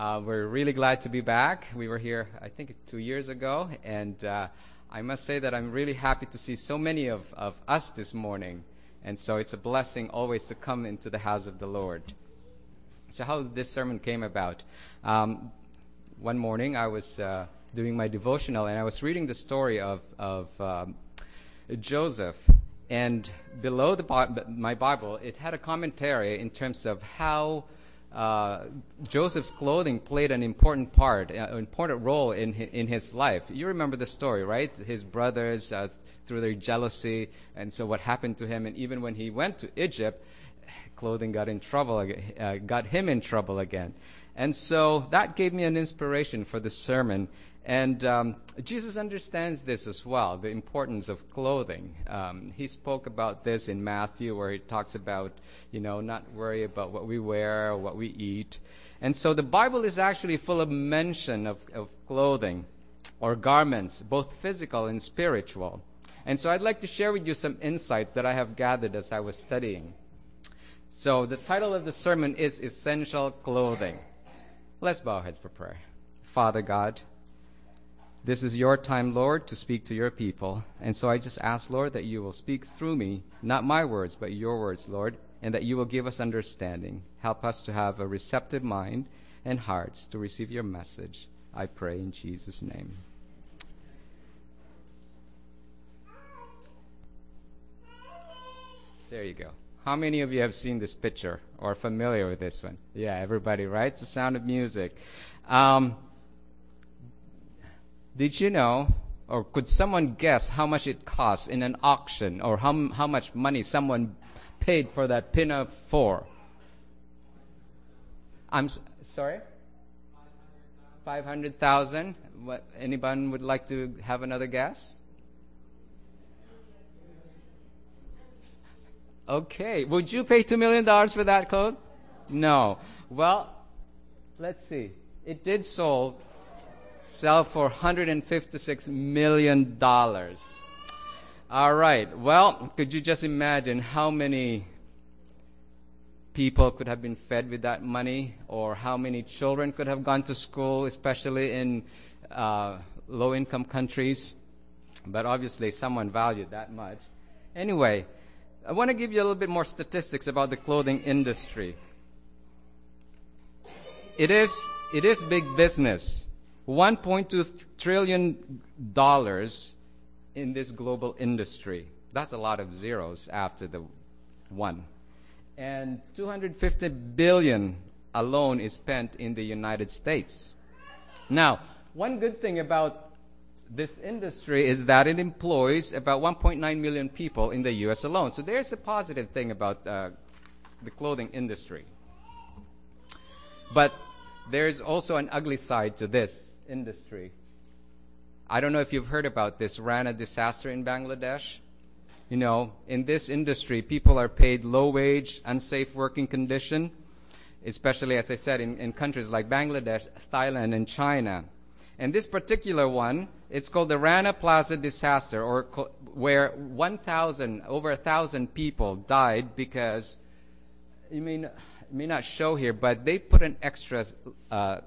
Uh, we're really glad to be back. We were here, I think, two years ago, and uh, I must say that I'm really happy to see so many of, of us this morning. And so it's a blessing always to come into the house of the Lord. So, how this sermon came about? Um, one morning, I was uh, doing my devotional, and I was reading the story of of um, Joseph. And below the my Bible, it had a commentary in terms of how Joseph's clothing played an important part, an important role in his life. You remember the story, right? His brothers, uh, through their jealousy, and so what happened to him, and even when he went to Egypt, clothing got in trouble, uh, got him in trouble again. And so that gave me an inspiration for the sermon. And um, Jesus understands this as well, the importance of clothing. Um, he spoke about this in Matthew, where he talks about, you know, not worry about what we wear or what we eat. And so the Bible is actually full of mention of, of clothing or garments, both physical and spiritual. And so I'd like to share with you some insights that I have gathered as I was studying. So the title of the sermon is Essential Clothing. Let's bow our heads for prayer. Father God, this is your time, Lord, to speak to your people. And so I just ask, Lord, that you will speak through me, not my words, but your words, Lord, and that you will give us understanding. Help us to have a receptive mind and hearts to receive your message. I pray in Jesus' name. There you go. How many of you have seen this picture or familiar with this one? Yeah, everybody, right? It's the sound of music. Um, did you know, or could someone guess how much it costs in an auction, or how, how much money someone paid for that 4? I'm sorry? 500,000. What, anyone would like to have another guess? Okay. Would you pay $2 million for that coat? No. Well, let's see. It did sold sell for $156 million. All right. Well, could you just imagine how many people could have been fed with that money, or how many children could have gone to school, especially in uh, low income countries? But obviously, someone valued that much. Anyway, I want to give you a little bit more statistics about the clothing industry. It is, it is big business. $1.2 trillion in this global industry. That's a lot of zeros after the one. And 250 billion alone is spent in the United States. Now, one good thing about this industry is that it employs about 1.9 million people in the U.S. alone. So there's a positive thing about uh, the clothing industry. But there's also an ugly side to this industry. I don't know if you've heard about this Rana disaster in Bangladesh. You know, in this industry, people are paid low wage, unsafe working condition, especially, as I said, in, in countries like Bangladesh, Thailand, and China. And this particular one, it's called the Rana Plaza disaster, or co- where 1,000, over 1,000 people died because, you may, not, may not show here, but they put an extra uh,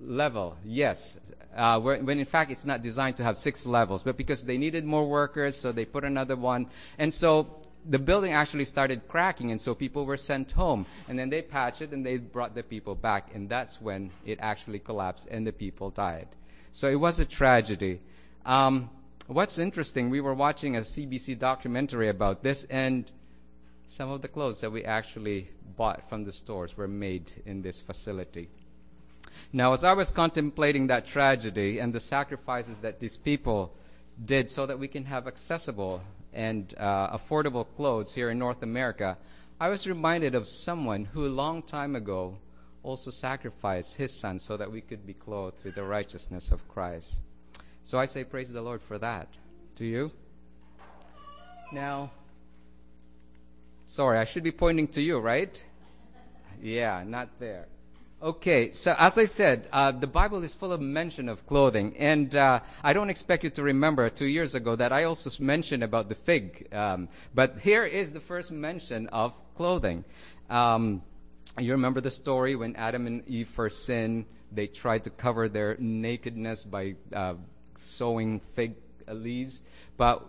level, yes. Uh, when in fact it's not designed to have six levels, but because they needed more workers, so they put another one. And so the building actually started cracking, and so people were sent home. And then they patched it, and they brought the people back, and that's when it actually collapsed, and the people died. So it was a tragedy. Um, what's interesting, we were watching a CBC documentary about this, and some of the clothes that we actually bought from the stores were made in this facility. Now, as I was contemplating that tragedy and the sacrifices that these people did so that we can have accessible and uh, affordable clothes here in North America, I was reminded of someone who a long time ago also sacrificed his son so that we could be clothed with the righteousness of Christ. So I say, Praise the Lord for that. Do you? Now, sorry, I should be pointing to you, right? Yeah, not there. Okay, so as I said, uh, the Bible is full of mention of clothing, and uh, I don't expect you to remember two years ago that I also mentioned about the fig. Um, but here is the first mention of clothing. Um, You remember the story when Adam and Eve first sinned, they tried to cover their nakedness by uh, sewing fig leaves. But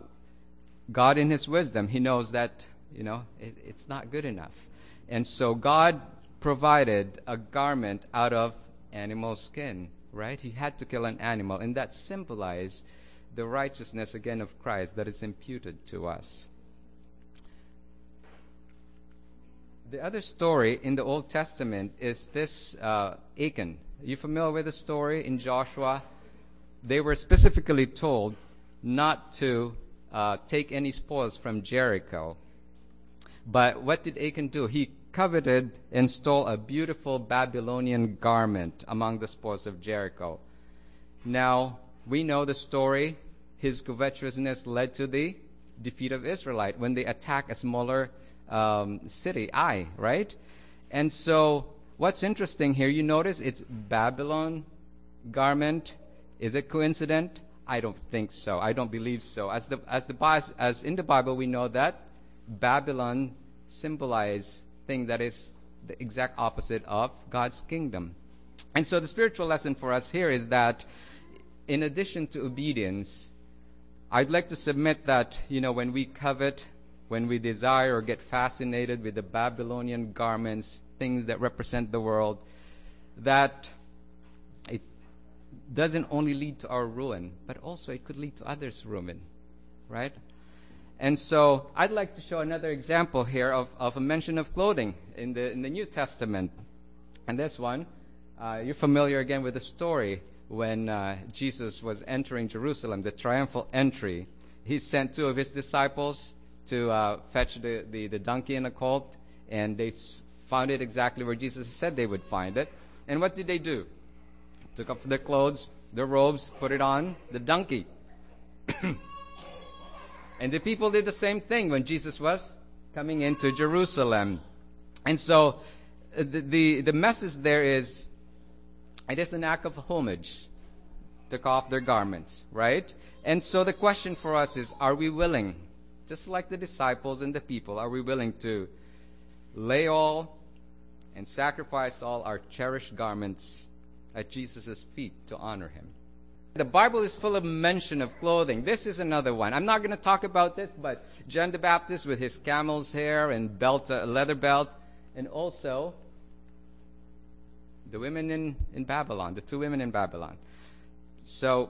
God, in His wisdom, He knows that, you know, it, it's not good enough. And so God provided a garment out of animal skin, right? He had to kill an animal, and that symbolized the righteousness again of Christ that is imputed to us. The other story in the Old Testament is this uh, Achan. Are you familiar with the story in Joshua? They were specifically told not to uh, take any spoils from Jericho. But what did Achan do? He coveted and stole a beautiful Babylonian garment among the spoils of Jericho. Now, we know the story. His covetousness led to the defeat of Israelite when they attack a smaller um, city, Ai, right? And so, what's interesting here, you notice it's Babylon garment. Is it coincident? I don't think so. I don't believe so. As the as the as in the Bible, we know that Babylon symbolize thing that is the exact opposite of God's kingdom. And so the spiritual lesson for us here is that in addition to obedience, I'd like to submit that, you know, when we covet when we desire or get fascinated with the Babylonian garments, things that represent the world, that it doesn't only lead to our ruin, but also it could lead to others' ruin, right? And so I'd like to show another example here of, of a mention of clothing in the, in the New Testament. And this one, uh, you're familiar again with the story when uh, Jesus was entering Jerusalem, the triumphal entry. He sent two of his disciples to uh, fetch the, the, the, donkey and the colt, and they found it exactly where Jesus said they would find it. And what did they do? Took off their clothes, their robes, put it on the donkey. and the people did the same thing when Jesus was coming into Jerusalem. And so uh, the, the, the message there is it is an act of homage. Took off their garments, right? And so the question for us is are we willing just like the disciples and the people, are we willing to lay all and sacrifice all our cherished garments at Jesus' feet to honor him? The Bible is full of mention of clothing. This is another one. I'm not going to talk about this, but John the Baptist with his camel's hair and belt, uh, leather belt, and also the women in, in Babylon, the two women in Babylon. So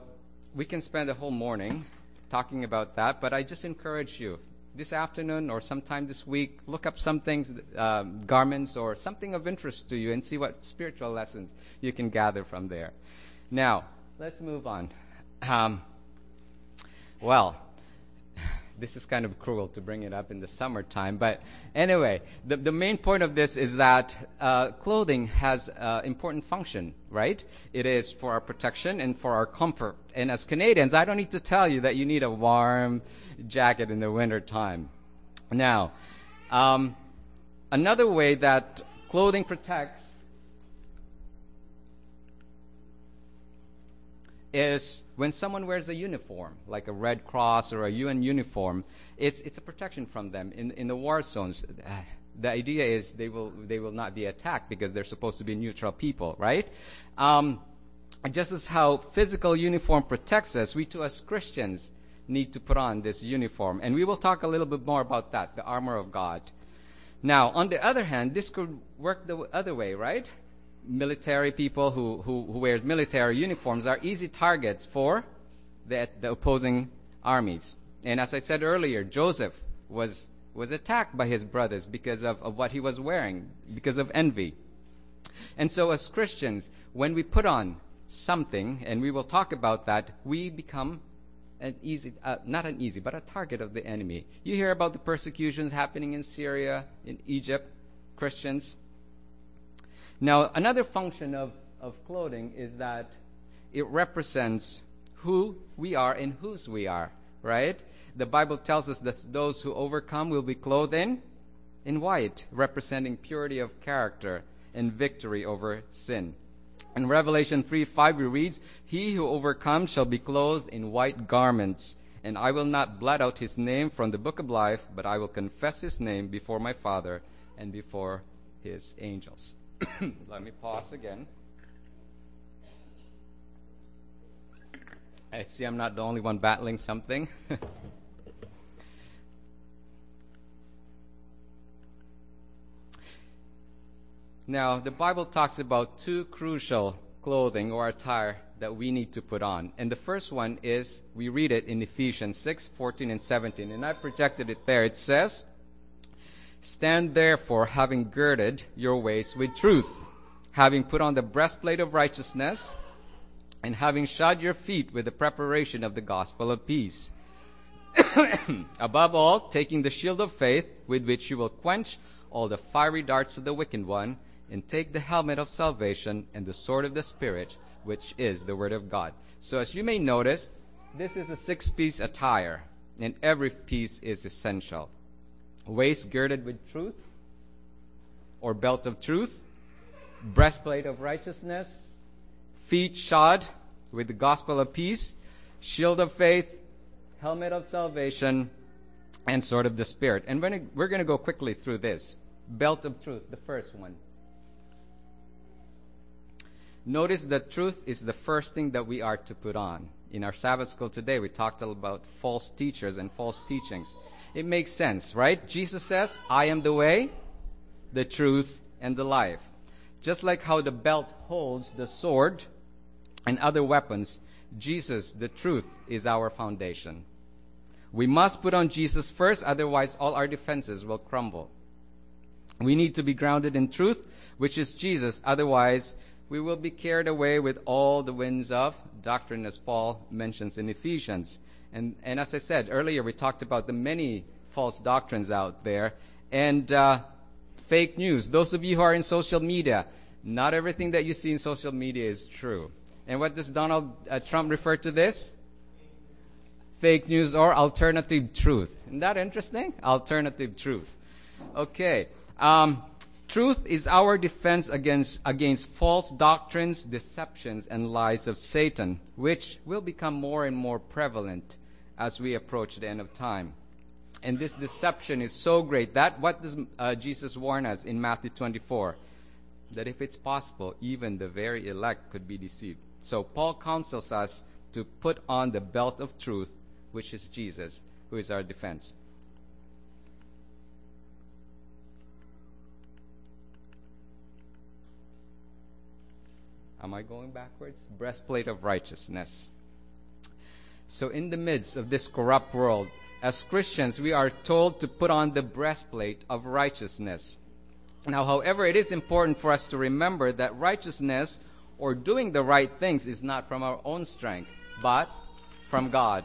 we can spend a whole morning talking about that, but I just encourage you this afternoon or sometime this week, look up some things, uh, garments or something of interest to you and see what spiritual lessons you can gather from there. Now, let's move on. Um, well, this is kind of cruel to bring it up in the summertime. But anyway, the, the main point of this is that uh, clothing has uh, important function, right? It is for our protection and for our comfort. And as Canadians, I don't need to tell you that you need a warm jacket in the winter time. Now, um, another way that clothing protects is when someone wears a uniform, like a Red Cross or a UN uniform, it's, it's a protection from them. In, in the war zones, the idea is they will, they will not be attacked because they're supposed to be neutral people, right? Um, just as how physical uniform protects us, we too as Christians need to put on this uniform. And we will talk a little bit more about that, the armor of God. Now, on the other hand, this could work the other way, right? Military people who, who, who wear military uniforms are easy targets for the, the opposing armies. And as I said earlier, Joseph was, was attacked by his brothers because of, of what he was wearing, because of envy. And so, as Christians, when we put on something, and we will talk about that, we become an easy, uh, not an easy, but a target of the enemy. You hear about the persecutions happening in Syria, in Egypt, Christians. Now, another function of, of clothing is that it represents who we are and whose we are, right? The Bible tells us that those who overcome will be clothed in, in white, representing purity of character and victory over sin. In Revelation 3 5, we read, He who overcomes shall be clothed in white garments, and I will not blot out his name from the book of life, but I will confess his name before my Father and before his angels. Let me pause again. I see I'm not the only one battling something. now, the Bible talks about two crucial clothing or attire that we need to put on. And the first one is, we read it in Ephesians 6 14 and 17. And I projected it there. It says, Stand therefore, having girded your waist with truth, having put on the breastplate of righteousness, and having shod your feet with the preparation of the gospel of peace. Above all, taking the shield of faith, with which you will quench all the fiery darts of the wicked one, and take the helmet of salvation and the sword of the Spirit, which is the Word of God. So, as you may notice, this is a six piece attire, and every piece is essential. Waist girded with truth, or belt of truth, breastplate of righteousness, feet shod with the gospel of peace, shield of faith, helmet of salvation, and sword of the Spirit. And we're going to go quickly through this. Belt of truth, the first one. Notice that truth is the first thing that we are to put on. In our Sabbath school today, we talked about false teachers and false teachings. It makes sense, right? Jesus says, I am the way, the truth, and the life. Just like how the belt holds the sword and other weapons, Jesus, the truth, is our foundation. We must put on Jesus first, otherwise, all our defenses will crumble. We need to be grounded in truth, which is Jesus, otherwise, we will be carried away with all the winds of doctrine, as Paul mentions in Ephesians. And, and as I said earlier, we talked about the many false doctrines out there and uh, fake news. Those of you who are in social media, not everything that you see in social media is true. And what does Donald uh, Trump refer to this? Fake news or alternative truth. Isn't that interesting? Alternative truth. Okay. Um, Truth is our defense against, against false doctrines, deceptions, and lies of Satan, which will become more and more prevalent as we approach the end of time. And this deception is so great that what does uh, Jesus warn us in Matthew 24? That if it's possible, even the very elect could be deceived. So Paul counsels us to put on the belt of truth, which is Jesus, who is our defense. Am I going backwards? Breastplate of righteousness. So, in the midst of this corrupt world, as Christians, we are told to put on the breastplate of righteousness. Now, however, it is important for us to remember that righteousness or doing the right things is not from our own strength, but from God.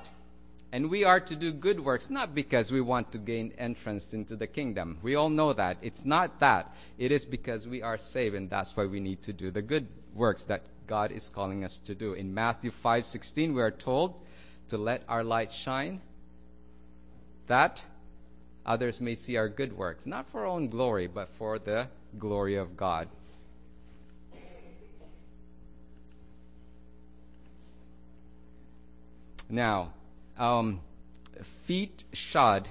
And we are to do good works not because we want to gain entrance into the kingdom. We all know that. It's not that. It is because we are saved and that's why we need to do the good works that God is calling us to do. In Matthew 5:16 we are told to let our light shine that others may see our good works, not for our own glory, but for the glory of God. Now, um, feet shod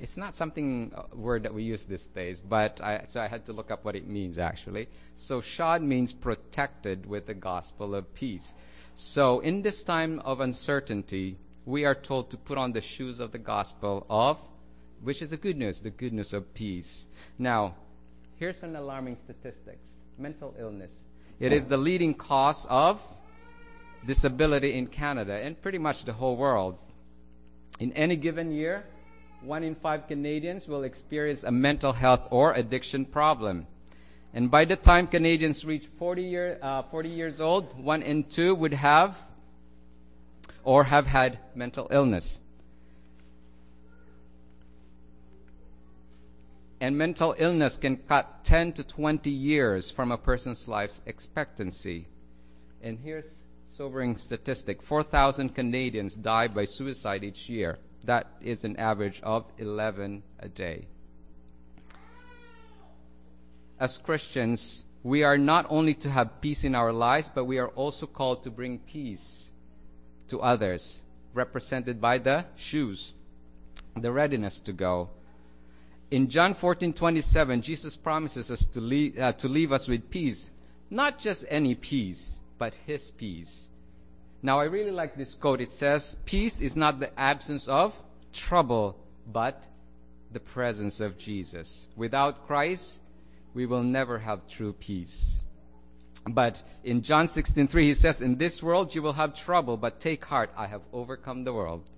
it's not something uh, word that we use these days, but I, so I had to look up what it means actually. So shod means protected with the gospel of peace. So in this time of uncertainty, we are told to put on the shoes of the gospel of, which is the good news, the good news of peace. Now, here's an alarming statistics: mental illness. It is the leading cause of disability in Canada and pretty much the whole world. In any given year, one in five Canadians will experience a mental health or addiction problem. And by the time Canadians reach 40, year, uh, 40 years old, one in two would have or have had mental illness. And mental illness can cut 10 to 20 years from a person's life expectancy. And here's sobering statistic 4,000 Canadians die by suicide each year. That is an average of 11 a day. As Christians, we are not only to have peace in our lives, but we are also called to bring peace to others, represented by the shoes, the readiness to go. In John 14, 27, Jesus promises us to leave, uh, to leave us with peace. Not just any peace, but His peace. Now, I really like this quote. It says, Peace is not the absence of trouble, but the presence of Jesus. Without Christ, we will never have true peace. But in John 16:3 he says, "In this world you will have trouble, but take heart, I have overcome the world."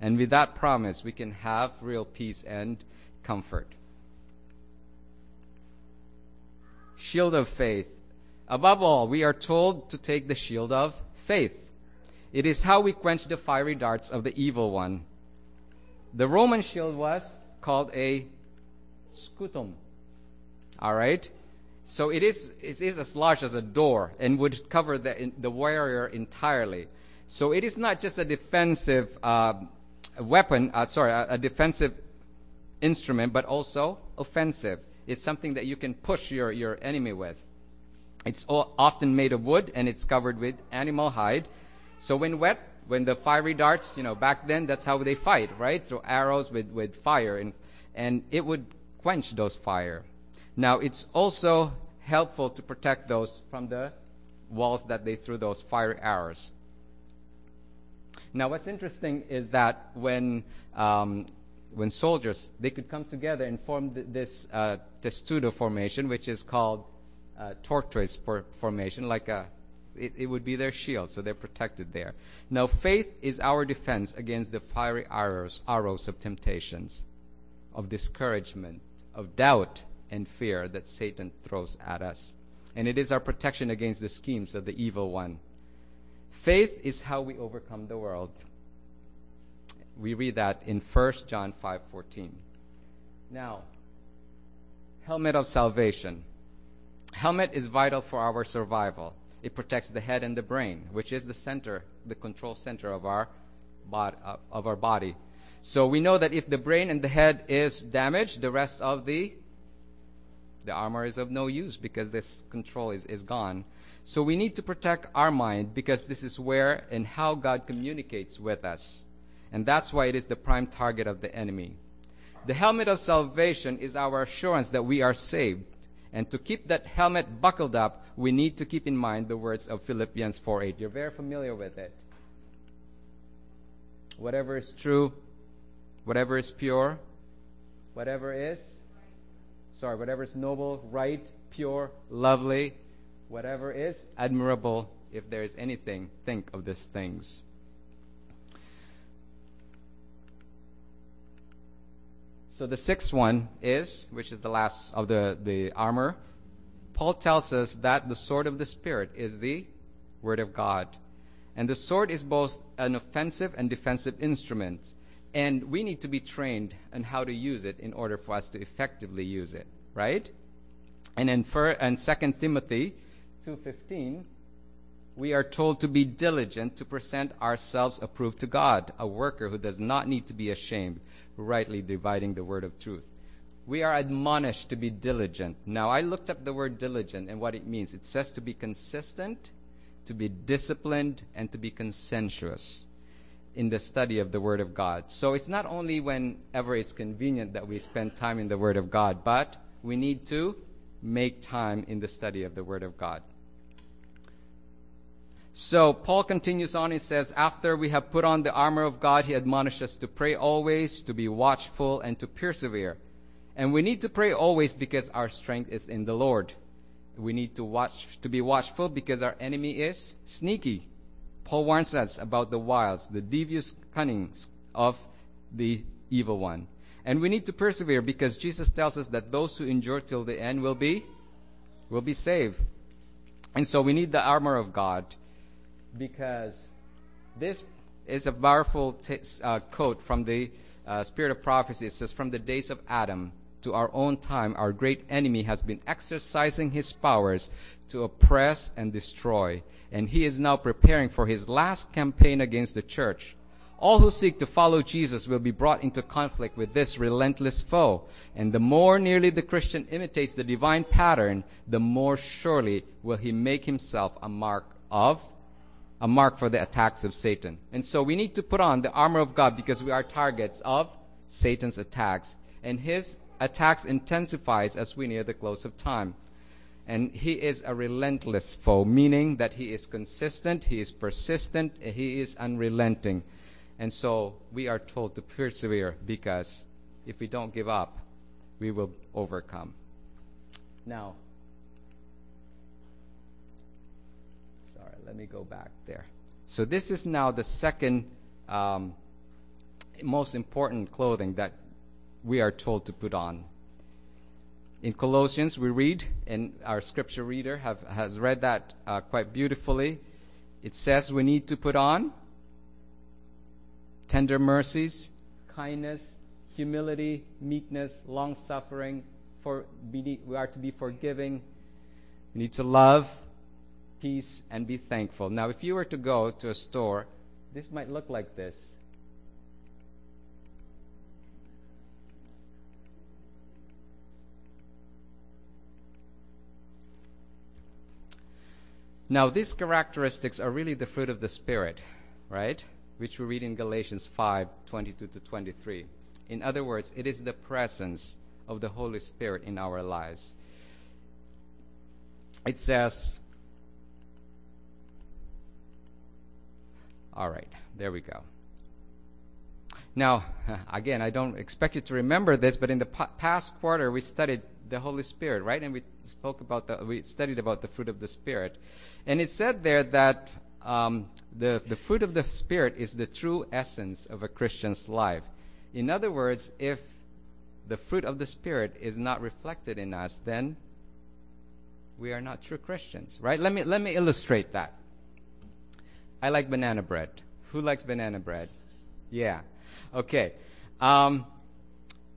And with that promise, we can have real peace and comfort. Shield of faith. Above all, we are told to take the shield of faith. It is how we quench the fiery darts of the evil one. The Roman shield was called a scutum. All right? So it is, it is as large as a door and would cover the, the warrior entirely. So it is not just a defensive uh, weapon, uh, sorry, a, a, defensive instrument, but also offensive. It's something that you can push your, your enemy with. It's often made of wood and it's covered with animal hide. So when wet, when the fiery darts, you know, back then that's how they fight, right? Through arrows with, with fire and, and it would quench those fire. Now, it's also helpful to protect those from the walls that they threw those fire arrows. Now, what's interesting is that when um, when soldiers they could come together and form th- this uh, testudo formation, which is called uh, tortoise for- formation, like a it, it, would be their shield, so they're protected there. Now, faith is our defense against the fiery arrows, arrows of temptations, of discouragement, of doubt, and fear that Satan throws at us. And it is our protection against the schemes of the evil one. Faith is how we overcome the world. We read that in 1 John 5:14. Now, helmet of salvation. Helmet is vital for our survival. It protects the head and the brain, which is the center, the control center of our bod- uh, of our body. So we know that if the brain and the head is damaged, the rest of the the armor is of no use because this control is, is gone. So we need to protect our mind because this is where and how God communicates with us. And that's why it is the prime target of the enemy. The helmet of salvation is our assurance that we are saved. And to keep that helmet buckled up, we need to keep in mind the words of Philippians 4:8. You're very familiar with it. Whatever is true, whatever is pure, whatever is sorry, whatever is noble, right, pure, lovely, whatever is admirable, if there is anything, think of these things. So the sixth one is, which is the last of the, the armor, Paul tells us that the sword of the Spirit is the Word of God. And the sword is both an offensive and defensive instrument. And we need to be trained on how to use it in order for us to effectively use it, right? And in and 2 Timothy 2:15, we are told to be diligent to present ourselves approved to God, a worker who does not need to be ashamed, rightly dividing the word of truth. We are admonished to be diligent. Now, I looked up the word diligent and what it means. It says to be consistent, to be disciplined, and to be conscientious in the study of the Word of God. So it's not only whenever it's convenient that we spend time in the Word of God, but we need to make time in the study of the Word of God. So Paul continues on. He says, After we have put on the armor of God, he admonishes us to pray always, to be watchful, and to persevere. And we need to pray always because our strength is in the Lord. We need to watch, to be watchful because our enemy is sneaky. Paul warns us about the wiles, the devious cunnings of the evil one. And we need to persevere because Jesus tells us that those who endure till the end will be will be saved. And so we need the armor of God because this is a powerful t- uh, quote from the uh, Spirit of Prophecy. It says, From the days of Adam to our own time, our great enemy has been exercising his powers to oppress and destroy and he is now preparing for his last campaign against the church. All who seek to follow Jesus will be brought into conflict with this relentless foe. And the more nearly the Christian imitates the divine pattern, the more surely will he make himself a mark of, a mark for the attacks of Satan. And so we need to put on the armor of God because we are targets of Satan's attacks. And his attacks intensifies as we near the close of time. And he is a relentless foe, meaning that he is consistent, he is persistent, he is unrelenting. And so we are told to persevere because if we don't give up, we will overcome. Now, let me go back there. So this is now the second um, most important clothing that we are told to put on. In Colossians, we read, and our scripture reader have, has read that uh, quite beautifully. It says we need to put on tender mercies, kindness, humility, meekness, long suffering. For we are to be forgiving. We need to love, peace, and be thankful. Now, if you were to go to a store, this might look like this. Now, these characteristics are really the fruit of the Spirit, right? Which we read in Galatians 5 22 to 23. In other words, it is the presence of the Holy Spirit in our lives. It says, all right, there we go. Now, again, I don't expect you to remember this, but in the past quarter we studied the Holy Spirit, right? And we spoke about the, we studied about the fruit of the Spirit. And it said there that um, the, the fruit of the Spirit is the true essence of a Christian's life. In other words, if the fruit of the Spirit is not reflected in us, then we are not true Christians, right? Let me, let me illustrate that. I like banana bread. Who likes banana bread? Yeah. Okay. Um,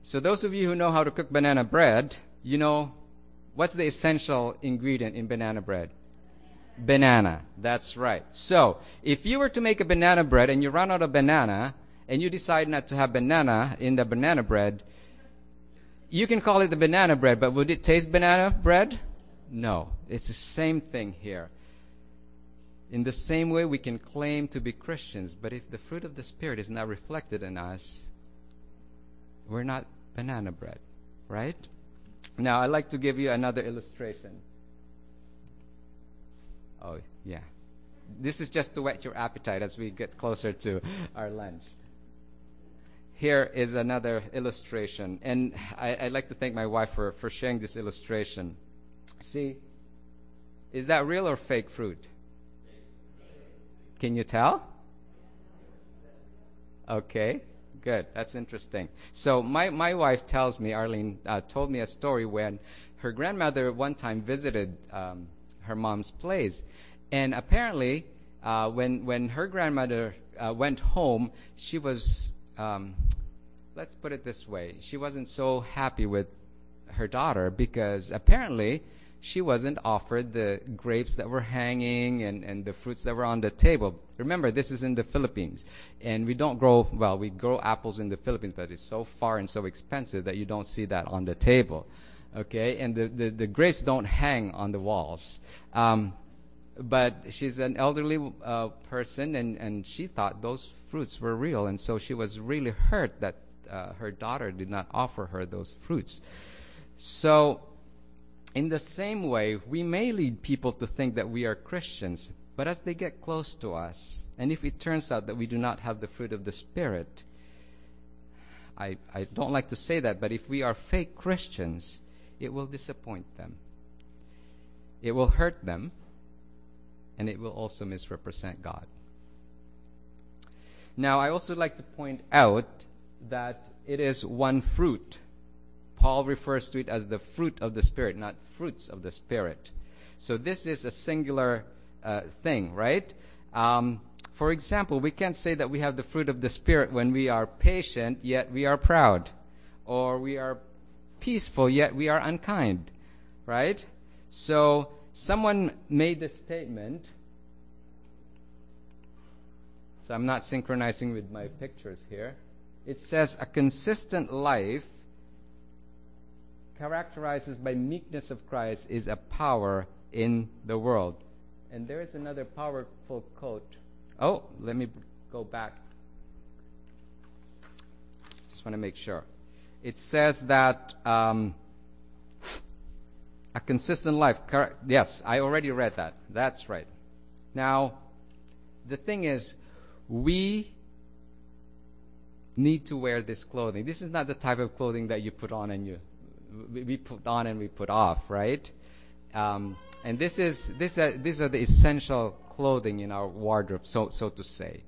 so those of you who know how to cook banana bread, you know what's the essential ingredient in banana bread? Banana. That's right. So, if you were to make a banana bread and you run out of banana and you decide not to have banana in the banana bread, you can call it the banana bread, but would it taste banana bread? No. It's the same thing here. In the same way, we can claim to be Christians, but if the fruit of the Spirit is not reflected in us, we're not banana bread, right? Now, I'd like to give you another illustration. Oh, yeah. This is just to whet your appetite as we get closer to our lunch. Here is another illustration. And I, would like to thank my wife for, for sharing this illustration. See, is that real or fake fruit? Can you tell? Okay, good. That's interesting. So my, my wife tells me, Arlene uh, told me a story when her grandmother one time visited um, her mom's place. And apparently, uh, when, when her grandmother uh, went home, she was, um, let's put it this way, she wasn't so happy with her daughter because apparently she wasn't offered the grapes that were hanging and, and the fruits that were on the table. Remember, this is in the Philippines. And we don't grow, well, we grow apples in the Philippines, but it's so far and so expensive that you don't see that on the table okay? And the, the, the grapes don't hang on the walls. Um, but she's an elderly uh, person, and, and she thought those fruits were real, and so she was really hurt that uh, her daughter did not offer her those fruits. So, in the same way, we may lead people to think that we are Christians, but as they get close to us, and if it turns out that we do not have the fruit of the Spirit, I, I don't like to say that, but if we are fake Christians, it will disappoint them. It will hurt them, and it will also misrepresent God. Now, I also like to point out that it is one fruit. Paul refers to it as the fruit of the Spirit, not fruits of the Spirit. So this is a singular uh, thing, right? Um, for example, we can't say that we have the fruit of the Spirit when we are patient, yet we are proud, or we are peaceful, yet we are unkind. Right? So, someone made the statement. So, I'm not synchronizing with my pictures here. It says, a consistent life characterized by meekness of Christ is a power in the world. And there is another powerful quote. Oh, let me go back. Just want to make sure. it says that um, a consistent life. Yes, I already read that. That's right. Now, the thing is, we need to wear this clothing. This is not the type of clothing that you put on and you we put on and we put off, right? Um, and this is this uh, these are the essential clothing in our wardrobe, so so to say.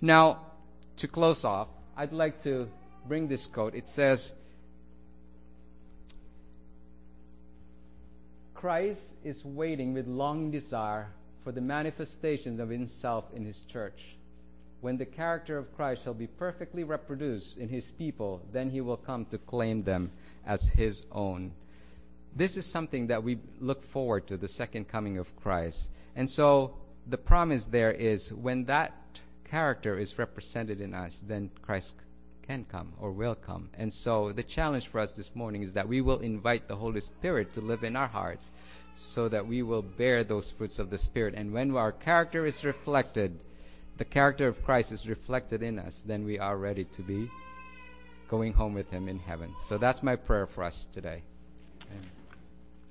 Now, to close off, I'd like to bring this quote. It says, Christ is waiting with longing desire for the manifestations of himself in his church. When the character of Christ shall be perfectly reproduced in his people, then he will come to claim them as his own. This is something that we look forward to, the second coming of Christ. And so the promise there is when that character is represented in us, then Christ can come or will come. And so the challenge for us this morning is that we will invite the Holy Spirit to live in our hearts so that we will bear those fruits of the Spirit. And when our character is reflected, the character of Christ is reflected in us, then we are ready to be going home with Him in heaven. So that's my prayer for us today.